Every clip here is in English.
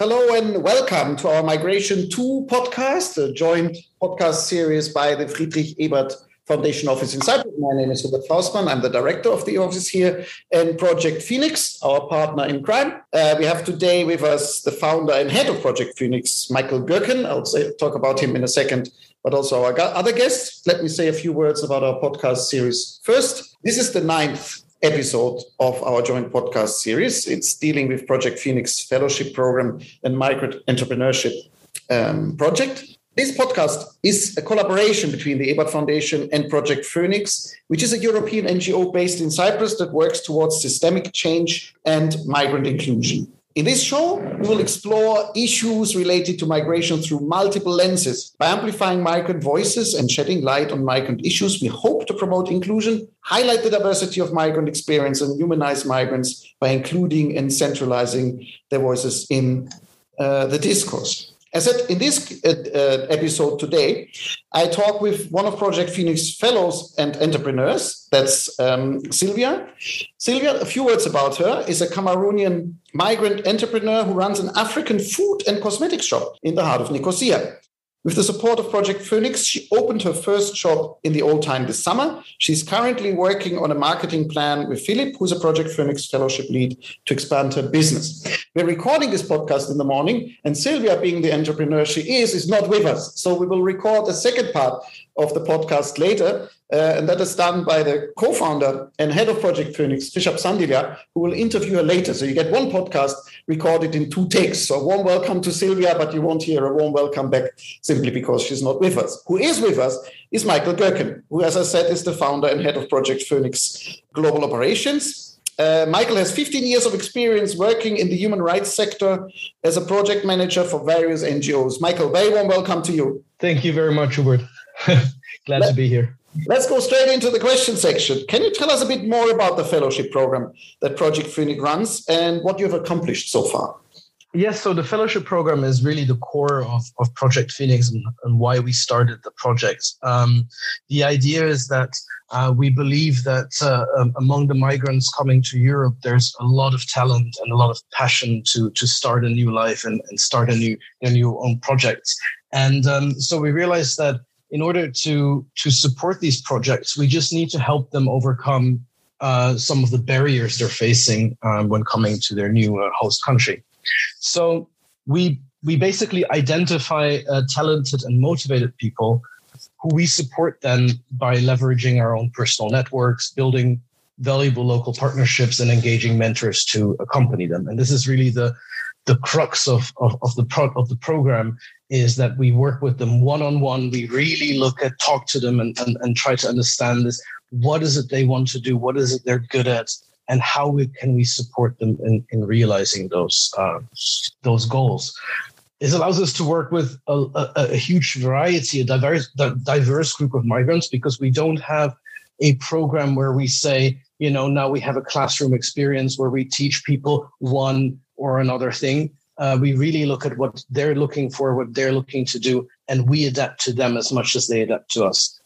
Hello and welcome to our Migration 2 podcast, a joint podcast series by the Friedrich Ebert Foundation Office in Cyprus. My name is Hubert Faustmann. I'm the director of the office here and Project Phoenix, our partner in crime. Uh, we have today with us the founder and head of Project Phoenix, Michael Gürken. I'll say, talk about him in a second, but also our other guests. Let me say a few words about our podcast series. First, this is the ninth episode of our joint podcast series. It's dealing with Project Phoenix Fellowship Program and Migrant Entrepreneurship um, Project. This podcast is a collaboration between the Ebert Foundation and Project Phoenix, which is a European NGO based in Cyprus that works towards systemic change and migrant inclusion. In this show, we will explore issues related to migration through multiple lenses. By amplifying migrant voices and shedding light on migrant issues, we hope to promote inclusion, highlight the diversity of migrant experience, and humanize migrants by including and centralizing their voices in uh, the discourse. As said in this uh, uh, episode today, I talk with one of Project Phoenix fellows and entrepreneurs. That's um, Sylvia. Sylvia, a few words about her, is a Cameroonian migrant entrepreneur who runs an African food and cosmetics shop in the heart of Nicosia. With the support of Project Phoenix, she opened her first shop in the old time this summer. She's currently working on a marketing plan with Philip, who's a Project Phoenix fellowship lead, to expand her business. We're recording this podcast in the morning, and Sylvia, being the entrepreneur she is, is not with us. So we will record the second part of the podcast later. Uh, and that is done by the co-founder and head of Project Phoenix, Trishab Sandilya, who will interview her later. So you get one podcast recorded in two takes. So warm welcome to Sylvia, but you won't hear a warm welcome back simply because she's not with us. Who is with us is Michael Gürken, who, as I said, is the founder and head of Project Phoenix Global Operations. Uh, Michael has 15 years of experience working in the human rights sector as a project manager for various NGOs. Michael, very warm welcome to you. Thank you very much, Hubert. Glad Let, to be here. Let's go straight into the question section. Can you tell us a bit more about the fellowship program that Project Phoenix runs and what you've accomplished so far? Yes, so the fellowship program is really the core of, of Project Phoenix and, and why we started the project. Um, the idea is that uh, we believe that uh, um, among the migrants coming to Europe, there's a lot of talent and a lot of passion to to start a new life and, and start a new a new own project. And um, so we realized that in order to to support these projects, we just need to help them overcome uh, some of the barriers they're facing um, when coming to their new uh, host country. So we we basically identify uh, talented and motivated people who we support then by leveraging our own personal networks, building valuable local partnerships, and engaging mentors to accompany them. And this is really the the crux of, of, of the pro- of the program is that we work with them one on one. We really look at, talk to them, and, and, and try to understand this. What is it they want to do? What is it they're good at? And how we, can we support them in, in realizing those uh, those goals? This allows us to work with a, a, a huge variety, a diverse, diverse group of migrants, because we don't have a program where we say, you know, now we have a classroom experience where we teach people one or another thing uh, we really look at what they're looking for, what they're looking to do, and we adapt to them as much as they adapt to us.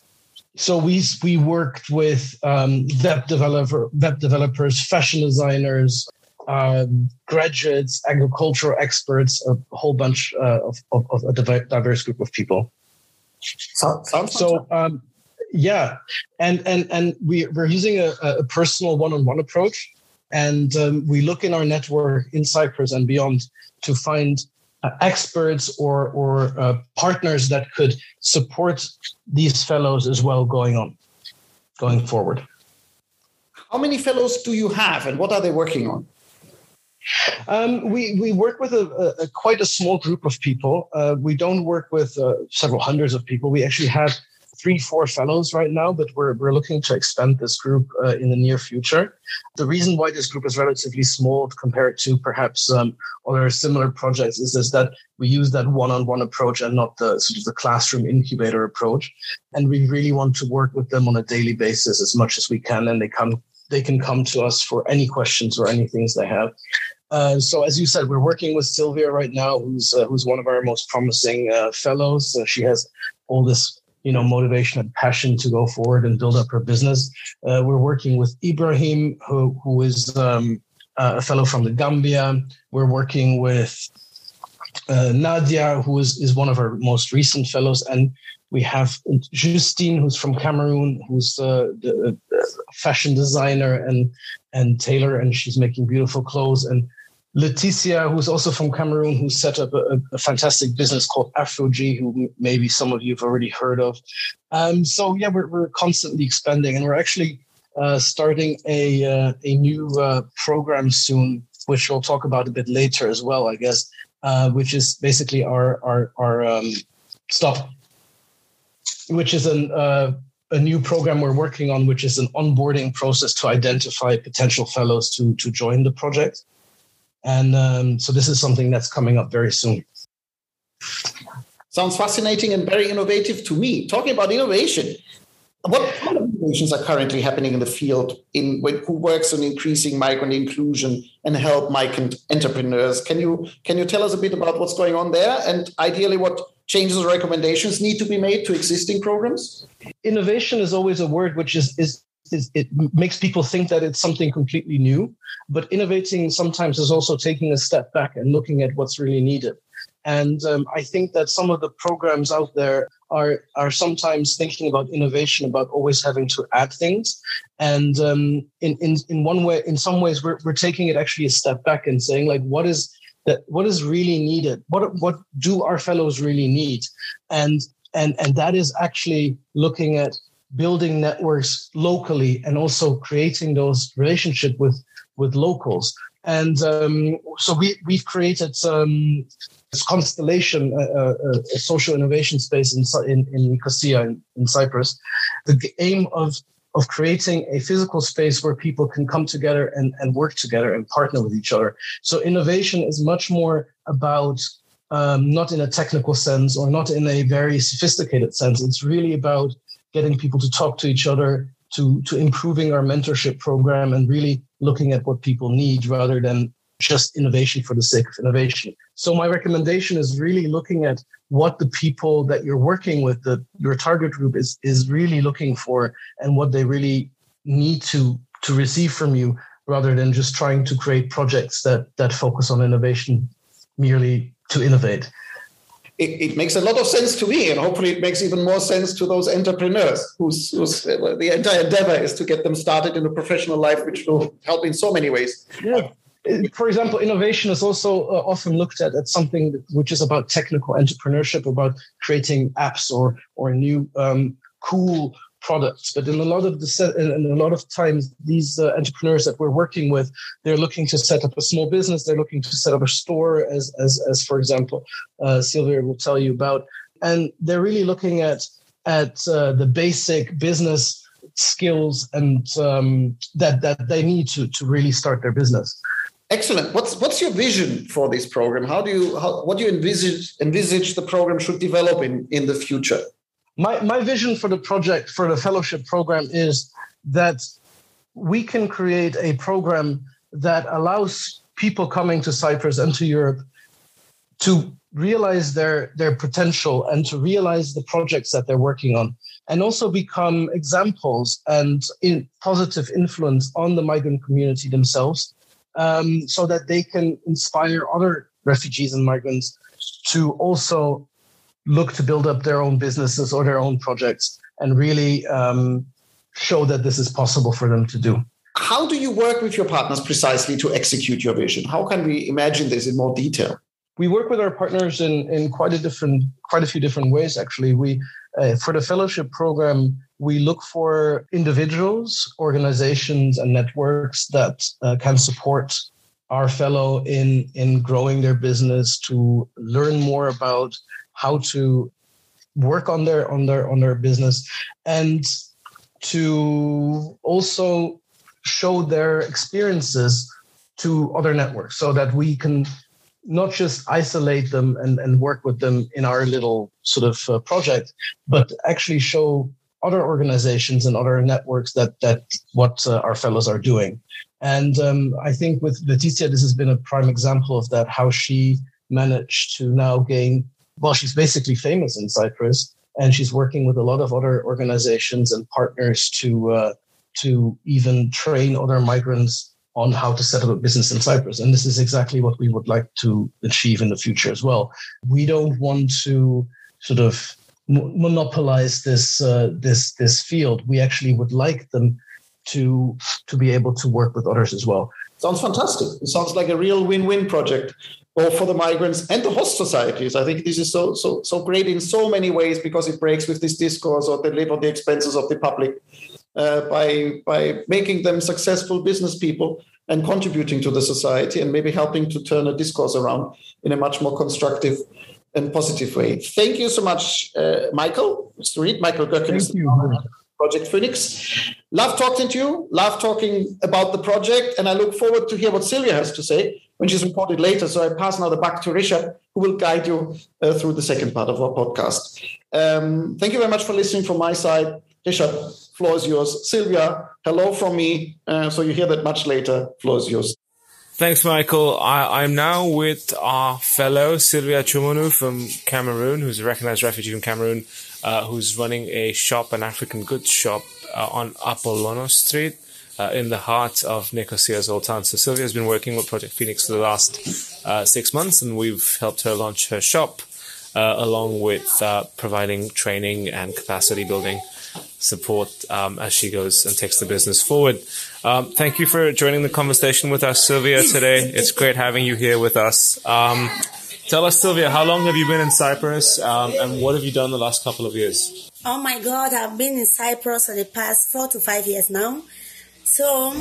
So we we worked with um, web developer, web developers, fashion designers, um, graduates, agricultural experts, a whole bunch uh, of, of, of, a diverse group of people. So, so um, yeah, and and and we we're using a, a personal one-on-one approach, and um, we look in our network in Cyprus and beyond to find uh, experts or or uh, partners that could support these fellows as well going on going forward how many fellows do you have and what are they working on um, we we work with a, a, quite a small group of people. Uh, we don't work with uh, several hundreds of people. We actually have three, four fellows right now, but we're, we're looking to expand this group uh, in the near future. The reason why this group is relatively small compared to perhaps um, other similar projects is, is that we use that one-on-one approach and not the sort of the classroom incubator approach. And we really want to work with them on a daily basis as much as we can, and they come they can come to us for any questions or any things they have. Uh, so, as you said, we're working with Sylvia right now, who's uh, who's one of our most promising uh, fellows. she has all this you know motivation and passion to go forward and build up her business. Uh, we're working with Ibrahim, who who is um, a fellow from the Gambia. We're working with uh, Nadia, who is, is one of our most recent fellows, and we have Justine, who's from Cameroon, who's uh, the, fashion designer and and tailor, and she's making beautiful clothes. And Leticia, who's also from Cameroon, who set up a, a fantastic business called AfroG, who maybe some of you have already heard of. Um, so yeah, we're, we're constantly expanding, and we're actually uh, starting a uh, a new uh, program soon, which we'll talk about a bit later as well, I guess. Uh, which is basically our our our um, stop, which is an uh, a new program we're working on, which is an onboarding process to identify potential fellows to to join the project. And um, so this is something that's coming up very soon. Sounds fascinating and very innovative to me. Talking about innovation, what kind of innovations are currently happening in the field in who works on increasing migrant inclusion and help migrant entrepreneurs? Can you can you tell us a bit about what's going on there and ideally what changes or recommendations need to be made to existing programs? Innovation is always a word which is is is, it makes people think that it's something completely new. But innovating sometimes is also taking a step back and looking at what's really needed. And um, I think that some of the programs out there are are sometimes thinking about innovation, about always having to add things. And um, in in in one way, in some ways, we're we're taking it actually a step back and saying like, what is that? What is really needed? What what do our fellows really need? And and and that is actually looking at building networks locally and also creating those relationship with with locals. And um, so we we've created um, this constellation, a, a, a, social innovation space in in, in Nicosia in, in Cyprus. The aim of of creating a physical space where people can come together and, and work together and partner with each other. So innovation is much more about um, not in a technical sense or not in a very sophisticated sense. It's really about getting people to talk to each other, to, to improving our mentorship program and really looking at what people need rather than just innovation for the sake of innovation. So my recommendation is really looking at what the people that you're working with, the your target group is is really looking for and what they really need to to receive from you rather than just trying to create projects that that focus on innovation merely to innovate it, it, makes a lot of sense to me, and hopefully it makes even more sense to those entrepreneurs whose, uh, the entire endeavor is to get them started in a professional life, which will help in so many ways. Yeah. For example, innovation is also uh, often looked at as something which is about technical entrepreneurship, about creating apps or or new um, cool products. But in a lot of the set, and a lot of times, these uh, entrepreneurs that we're working with, they're looking to set up a small business. They're looking to set up a store, as as as for example, uh, Sylvia will tell you about, and they're really looking at at uh, the basic business skills and um, that that they need to to really start their business. Excellent. What's what's your vision for this program? How do you how, what do you envisage envisage the program should develop in in the future? My my vision for the project for the fellowship program is that we can create a program that allows people coming to Cyprus and to Europe to realize their their potential and to realize the projects that they're working on and also become examples and in positive influence on the migrant community themselves um, so that they can inspire other refugees and migrants to also look to build up their own businesses or their own projects and really um, show that this is possible for them to do. How do you work with your partners precisely to execute your vision? How can we imagine this in more detail? We work with our partners in, in quite a different, quite a few different ways. Actually, we uh, for the fellowship program we look for individuals, organizations, and networks that uh, can support our fellow in in growing their business to learn more about how to work on their on their on their business and to also show their experiences to other networks so that we can not just isolate them and, and work with them in our little sort of uh, project, but actually show other organizations and other networks that that what uh, our fellows are doing. And um, I think with Leticia, this has been a prime example of that. How she managed to now gain well, she's basically famous in Cyprus, and she's working with a lot of other organizations and partners to uh, to even train other migrants on how to set up a business in Cyprus. And this is exactly what we would like to achieve in the future as well. We don't want to sort of monopolize this uh, this this field. We actually would like them to to be able to work with others as well. Sounds fantastic. It sounds like a real win-win project, both for the migrants and the host societies. I think this is so so so great in so many ways because it breaks with this discourse or they live on the expenses of the public uh, by by making them successful business people and contributing to the society and maybe helping to turn a discourse around in a much more constructive and positive way. Thank you so much, uh, Michael Street. Michael Gürken is Project Phoenix. Love talking to you. Love talking about the project, and I look forward to hear what Sylvia has to say when is reported later. So I pass now the back to Richard, who will guide you uh, through the second part of our podcast. Um, thank you very much for listening from my side. Richard, floor is yours. Sylvia, hello from me. Uh, so you hear that much later. Floor is yours. Thanks, Michael. I, am now with our fellow Sylvia Chumunu from Cameroon, who's a recognized refugee from Cameroon, uh, who's running a shop, an African goods shop uh, on Apollono Street. Uh, in the heart of Nicosia's old town. So Sylvia has been working with Project Phoenix for the last uh, six months, and we've helped her launch her shop, uh, along with uh, providing training and capacity building support um, as she goes and takes the business forward. Um, thank you for joining the conversation with us, Sylvia, today. It's great having you here with us. Um, tell us, Sylvia, how long have you been in Cyprus um, and what have you done the last couple of years? Oh my God, I've been in Cyprus for the past four to five years now. So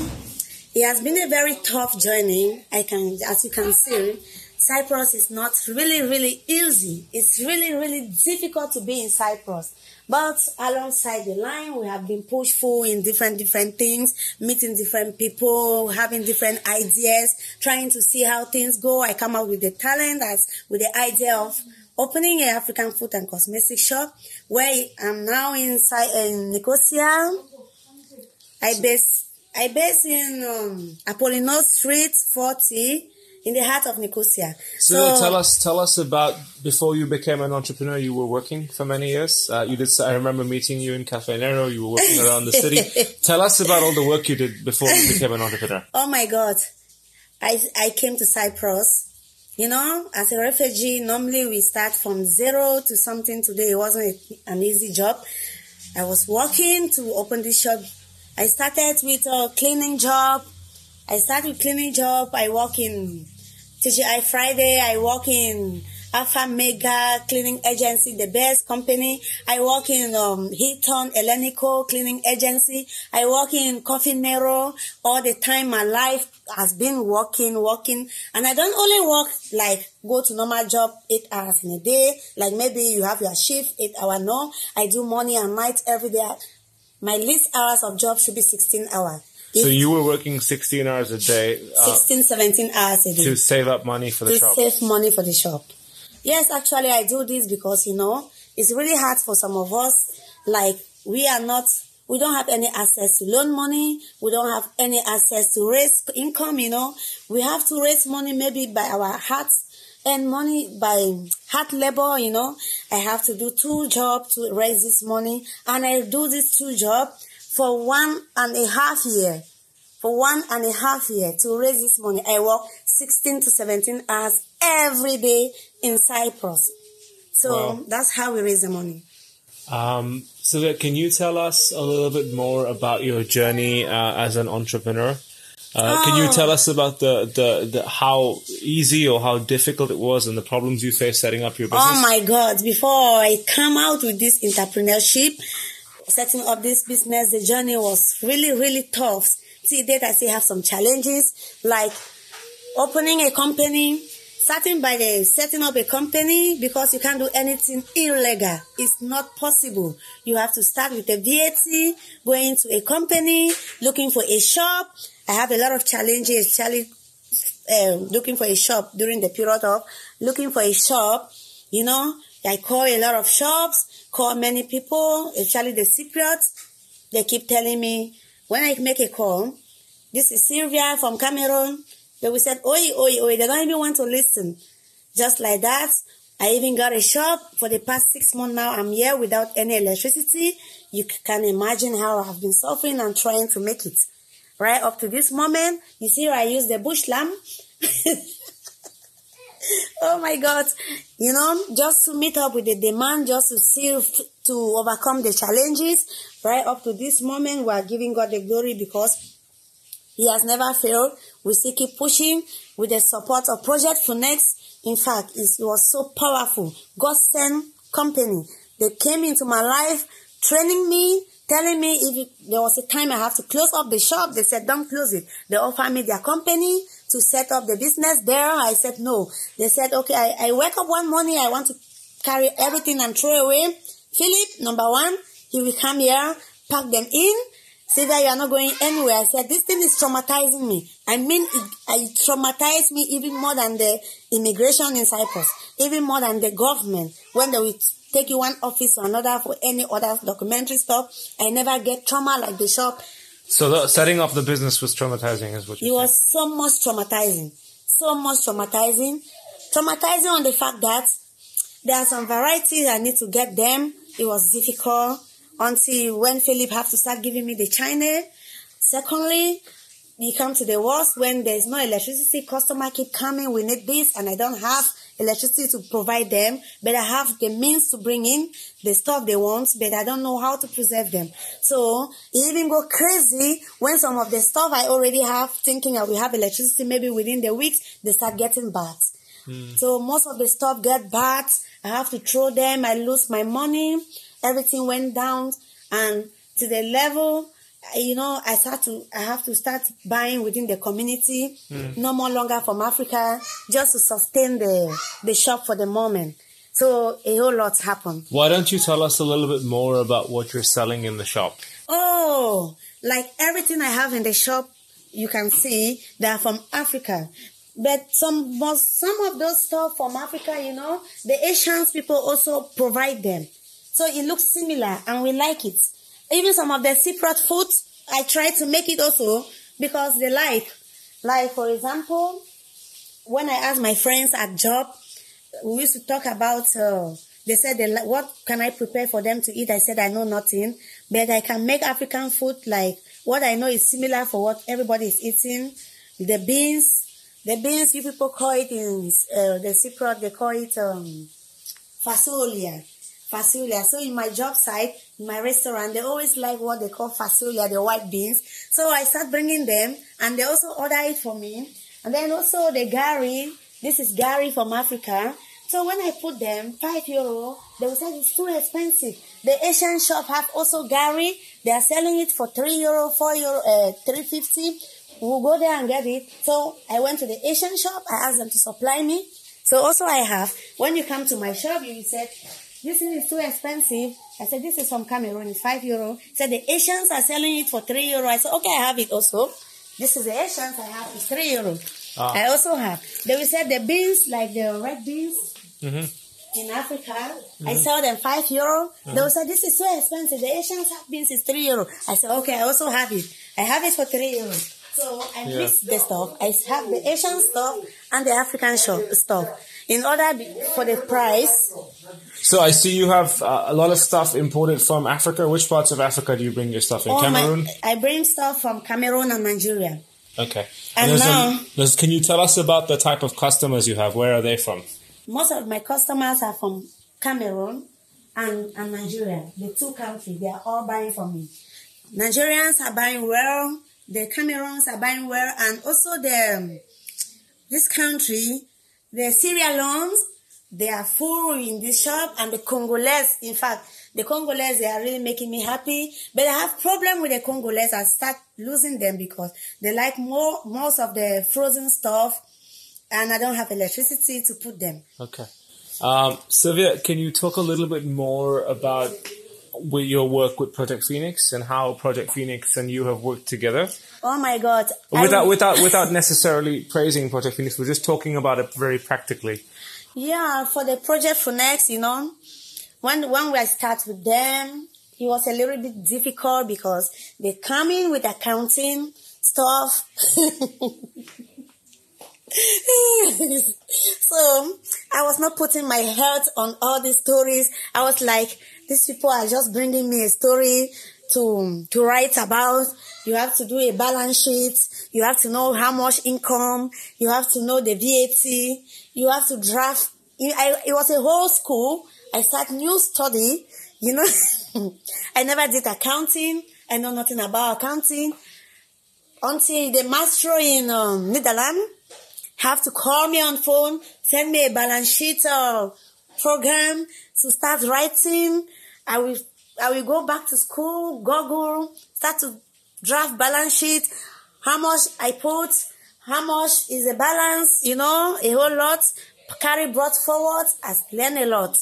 it has been a very tough journey. I can, as you can see, Cyprus is not really, really easy. It's really, really difficult to be in Cyprus. But alongside the line, we have been pushed through in different, different things, meeting different people, having different ideas, trying to see how things go. I come out with the talent as with the idea of opening an African food and cosmetic shop where I'm now inside in Nicosia. I base, I base in um, Apollino Street 40 in the heart of Nicosia. So, so, tell us, tell us about before you became an entrepreneur. You were working for many years. Uh, you did. I remember meeting you in Caffè Nero. You were working around the city. tell us about all the work you did before you became an entrepreneur. Oh my God, I I came to Cyprus. You know, as a refugee, normally we start from zero to something. Today it wasn't an easy job. I was working to open this shop. I started with a cleaning job. I started with cleaning job. I work in TGI Friday. I work in Alpha Mega Cleaning Agency, the best company. I work in um, Hilton Elenico Cleaning Agency. I work in Caffè Nero. All the time my life has been working, working. And I don't only work like go to normal job eight hours in a day. Like maybe you have your shift eight hour. No, I do morning and night every day. My least hours of job should be 16 hours. So you were working 16 hours a day. Uh, 16, 17 hours a day. To save up money for the to shop. To save money for the shop. Yes, actually I do this because, you know, it's really hard for some of us. Like we are not, we don't have any access to loan money. We don't have any access to raise income, you know. We have to raise money maybe by our hearts and money by hard labor, you know. I have to do two jobs to raise this money and I do this two jobs for one and a half year. For one and a half year to raise this money, I work 16 to 17 hours every day in Cyprus. So wow. that's how we raise the money. Um, so, can you tell us a little bit more about your journey uh, as an entrepreneur? Uh, oh. Can you oh. tell us about the, the, the how easy or how difficult it was and the problems you faced setting up your business? Oh my God! Before I come out with this entrepreneurship, setting up this business, the journey was really, really tough. See, that I still have some challenges, like opening a company, starting by the setting up a company because you can't do anything illegal. It's not possible. You have to start with a VAT, going to a company, looking for a shop. I have a lot of challenges, Charlie, uh, looking for a shop during the period of looking for a shop. You know, I call a lot of shops call many people, especially the Cypriots. They keep telling me, when I make a call, this is Sylvia from Cameroon. They will say, oi, oi, oi. They don't even want to listen. Just like that, I even got a shop for the past six months now. I'm here without any electricity. You can imagine how I've been suffering and trying to make it. Right up to this moment. You see, I use the bush lamp. oh my God. You know, just to meet up with the demand, just to see, to overcome the challenges, right up to this moment, we are giving God the glory because He has never failed. We still keep pushing with the support of Project Phoenix. In fact, it was so powerful. God sent company. They came into my life, training me, telling me if there was a time I have to close up the shop. They said, don't close it. They offered me their company to set up the business there. I said, no. They said, okay, I, I wake up one morning. I want to carry everything and throw away. Philip, number one, he will come here, pack them in, say that you are not going anywhere. I said, this thing is traumatizing me. I mean, it, it traumatized me even more than the immigration in Cyprus, even more than the government when they will take you one office or another for any other documentary stuff. I never get trauma like the shop. So the, setting up the business was traumatizing, is what you It was so much traumatizing, so much traumatizing, traumatizing on the fact that there are some varieties I need to get them. It was difficult until when Philip have to start giving me the China. Secondly, you come to the worst when there's no electricity, customer keep coming, we need this, and I don't have electricity to provide them, but I have the means to bring in the stuff they want, but I don't know how to preserve them. So it even go crazy when some of the stuff I already have, thinking I will have electricity, maybe within the weeks, they start getting bad. Mm. So most of the stuff get bad. I have to throw them. I lose my money. Everything went down and to the level you know, I start to, I have to start buying within the community, mm. no more longer from Africa, just to sustain the, the shop for the moment. So a whole lot happened. Why don't you tell us a little bit more about what you're selling in the shop? Oh, like everything I have in the shop, you can see they are from Africa. But some, some of those stuff from Africa, you know, the Asians people also provide them. So it looks similar and we like it. Even some of the separate foods, I try to make it also because they like. Like, for example, when I asked my friends at job, we used to talk about, uh, they said, they, what can I prepare for them to eat? I said, I know nothing, but I can make African food like what I know is similar for what everybody is eating. The beans, the beans, you people call it in uh, the Cypriot, they call it um, fasolia fasulia. So in my job site, in my restaurant, they always like what they call fasulia, the white beans. So I start bringing them and they also order it for me. And then also the gari, this is gari from Africa. So when I put them, five euro, they will say it's too expensive. The Asian shop have also gari. They are selling it for three euro, four euro, uh, three fifty. We'll go there and get it. So I went to the Asian shop. I asked them to supply me. So also I have, when you come to my shop, you said, this is too expensive. I said, this is from Cameroon. It's five euro. He said, the Asians are selling it for three euro. I said, okay, I have it also. This is the Asians I have. It's three euro. Ah. I also have. They will say the beans, like the red beans. Mm-hmm. In Africa, mm-hmm. I sell them five euro. Mm-hmm. They will say this is so expensive. The Asians have beans is three euro. I said okay, I also have it. I have it for three euro. So I yeah. mix the stuff. I have the Asian stuff and the African shop stuff in order for the price. So I see you have uh, a lot of stuff imported from Africa. Which parts of Africa do you bring your stuff in? Oh, Cameroon. My, I bring stuff from Cameroon and Nigeria. Okay. And, and now, a, can you tell us about the type of customers you have? Where are they from? Most of my customers are from Cameroon and, and Nigeria. The two countries, they are all buying from me. Nigerians are buying well. The Cameroons are buying well, and also the this country the Sierra they are full in this shop, and the Congolese, in fact, the Congolese, they are really making me happy. But I have problem with the Congolese. I start losing them because they like more most of the frozen stuff, and I don't have electricity to put them. Okay. Um, Sylvia, can you talk a little bit more about with your work with Project Phoenix and how Project Phoenix and you have worked together? Oh my God! Without I, without without necessarily praising Project Phoenix, we're just talking about it very practically. Yeah, for the Project Phoenix, you know, when when we start with them, it was a little bit difficult because they come in with accounting stuff. so I was not putting my heart on all these stories. I was like, these people are just bringing me a story to to write about. You have to do a balance sheet. You have to know how much income. You have to know the VAT. You have to draft. I, it was a whole school. I start new study. You know, I never did accounting. I know nothing about accounting until the master in um, Netherlands have to call me on phone, send me a balance sheet uh, program to start writing. I will I will go back to school, Google, start to draft balance sheet, how much I put, how much is the balance, you know, a whole lot. Carry brought forward, I learned a lot.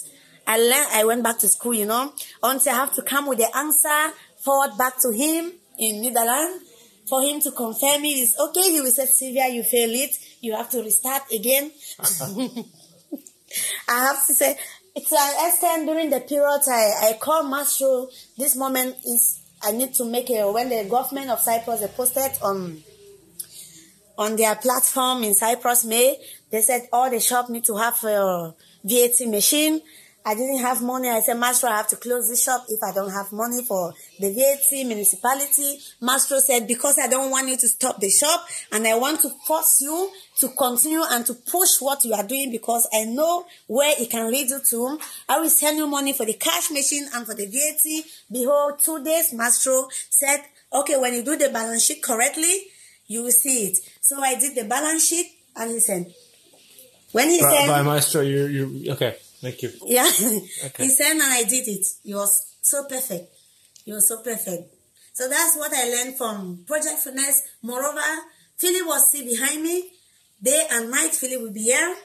I learned, I went back to school, you know, until I have to come with the answer forward back to him in Netherlands for him to confirm it is okay. He will say, Sylvia, you fail it. You have to restart again. I have to say, it's an extent during the period I, I call Mastro. This moment is, I need to make a, when the government of Cyprus, they posted on, on their platform in Cyprus May, they said all the shop need to have a VAT machine. I didn't have money. I said, Master, I have to close this shop if I don't have money for the VAT municipality. Master said, because I don't want you to stop the shop and I want to force you to continue and to push what you are doing because I know where it can lead you to. I will send you money for the cash machine and for the VAT. Behold, two days, Master said, okay, when you do the balance sheet correctly, you will see it. So I did the balance sheet and he said, when he by, said, by Maestro, you you okay. Thank you. Yeah. Okay. he said, and I did it. It was so perfect. It was so perfect. So that's what I learned from Project Phoenix. Moreover, Philip was still behind me. Day and night, Philip will be here,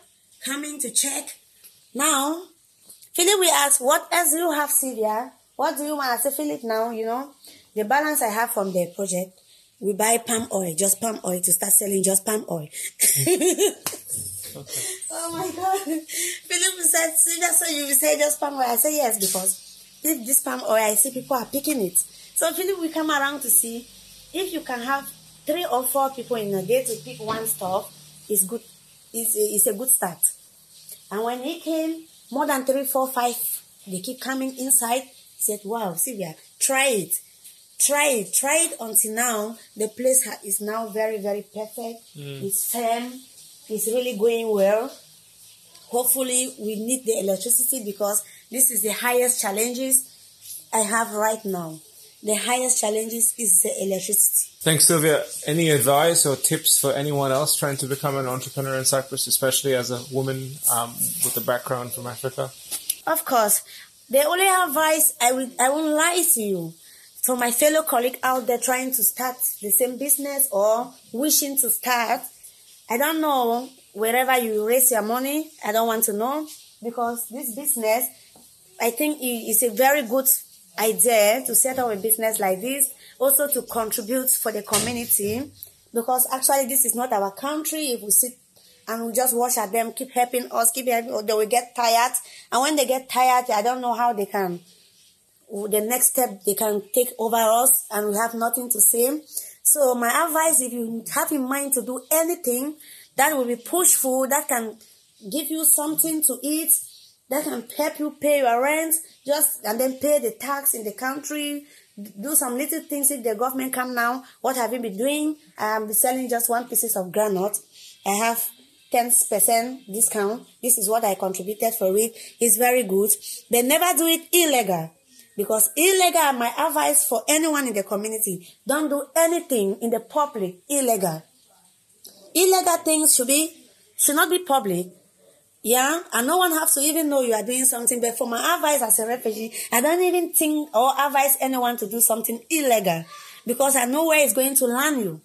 coming to check. Now, Philip will ask, what else do you have, Sylvia? What do you want? I say, Philip, now, you know, the balance I have from the project, we buy palm oil, just palm oil to start selling just palm oil. Oh my God. Philip said, Sylvia, so you will say just palm oil? I say yes, because if this palm oil, I see people are picking it. So Philip will come around to see if you can have three or four people in a day to pick one stuff, it's good. It's a, it's a good start. And when he came, more than three, four, five, they keep coming inside. He said, wow, Sylvia, try it. Try it. Try it until now. The place ha- is now very, very perfect. Mm. It's firm. It's really going well. Hopefully, we need the electricity because this is the highest challenges I have right now. The highest challenges is the electricity. Thanks, Sylvia. Any advice or tips for anyone else trying to become an entrepreneur in Cyprus, especially as a woman um, with a background from Africa? Of course, the only advice I will I won't lie to you. For my fellow colleague out there trying to start the same business or wishing to start, I don't know wherever you raise your money. I don't want to know because this business, I think it is a very good idea to set up a business like this. Also to contribute for the community because actually this is not our country. If we sit and we just watch at them, keep helping us, keep helping, or they will get tired. And when they get tired, I don't know how they can, the next step they can take over us and we have nothing to say. So my advice, if you have in mind to do anything that will be pushful, that can give you something to eat, that can help you pay your rent, just and then pay the tax in the country, do some little things if the government come now. What have you been doing? I'm selling just one pieces of granite. I have 10% discount. This is what I contributed for it. It's very good. They never do it illegal. Because illegal, my advice for anyone in the community, don't do anything in the public illegal. Illegal things should be, should not be public. Yeah, and no one has to even know you are doing something. But for my advice as a refugee, I don't even think or advise anyone to do something illegal because I know where it's going to land you.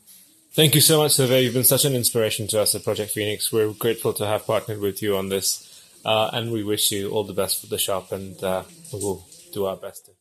Thank you so much, Sylvia. You've been such an inspiration to us at Project Phoenix. We're grateful to have partnered with you on this, uh, and we wish you all the best for the shop, and uh, we will do our best. To-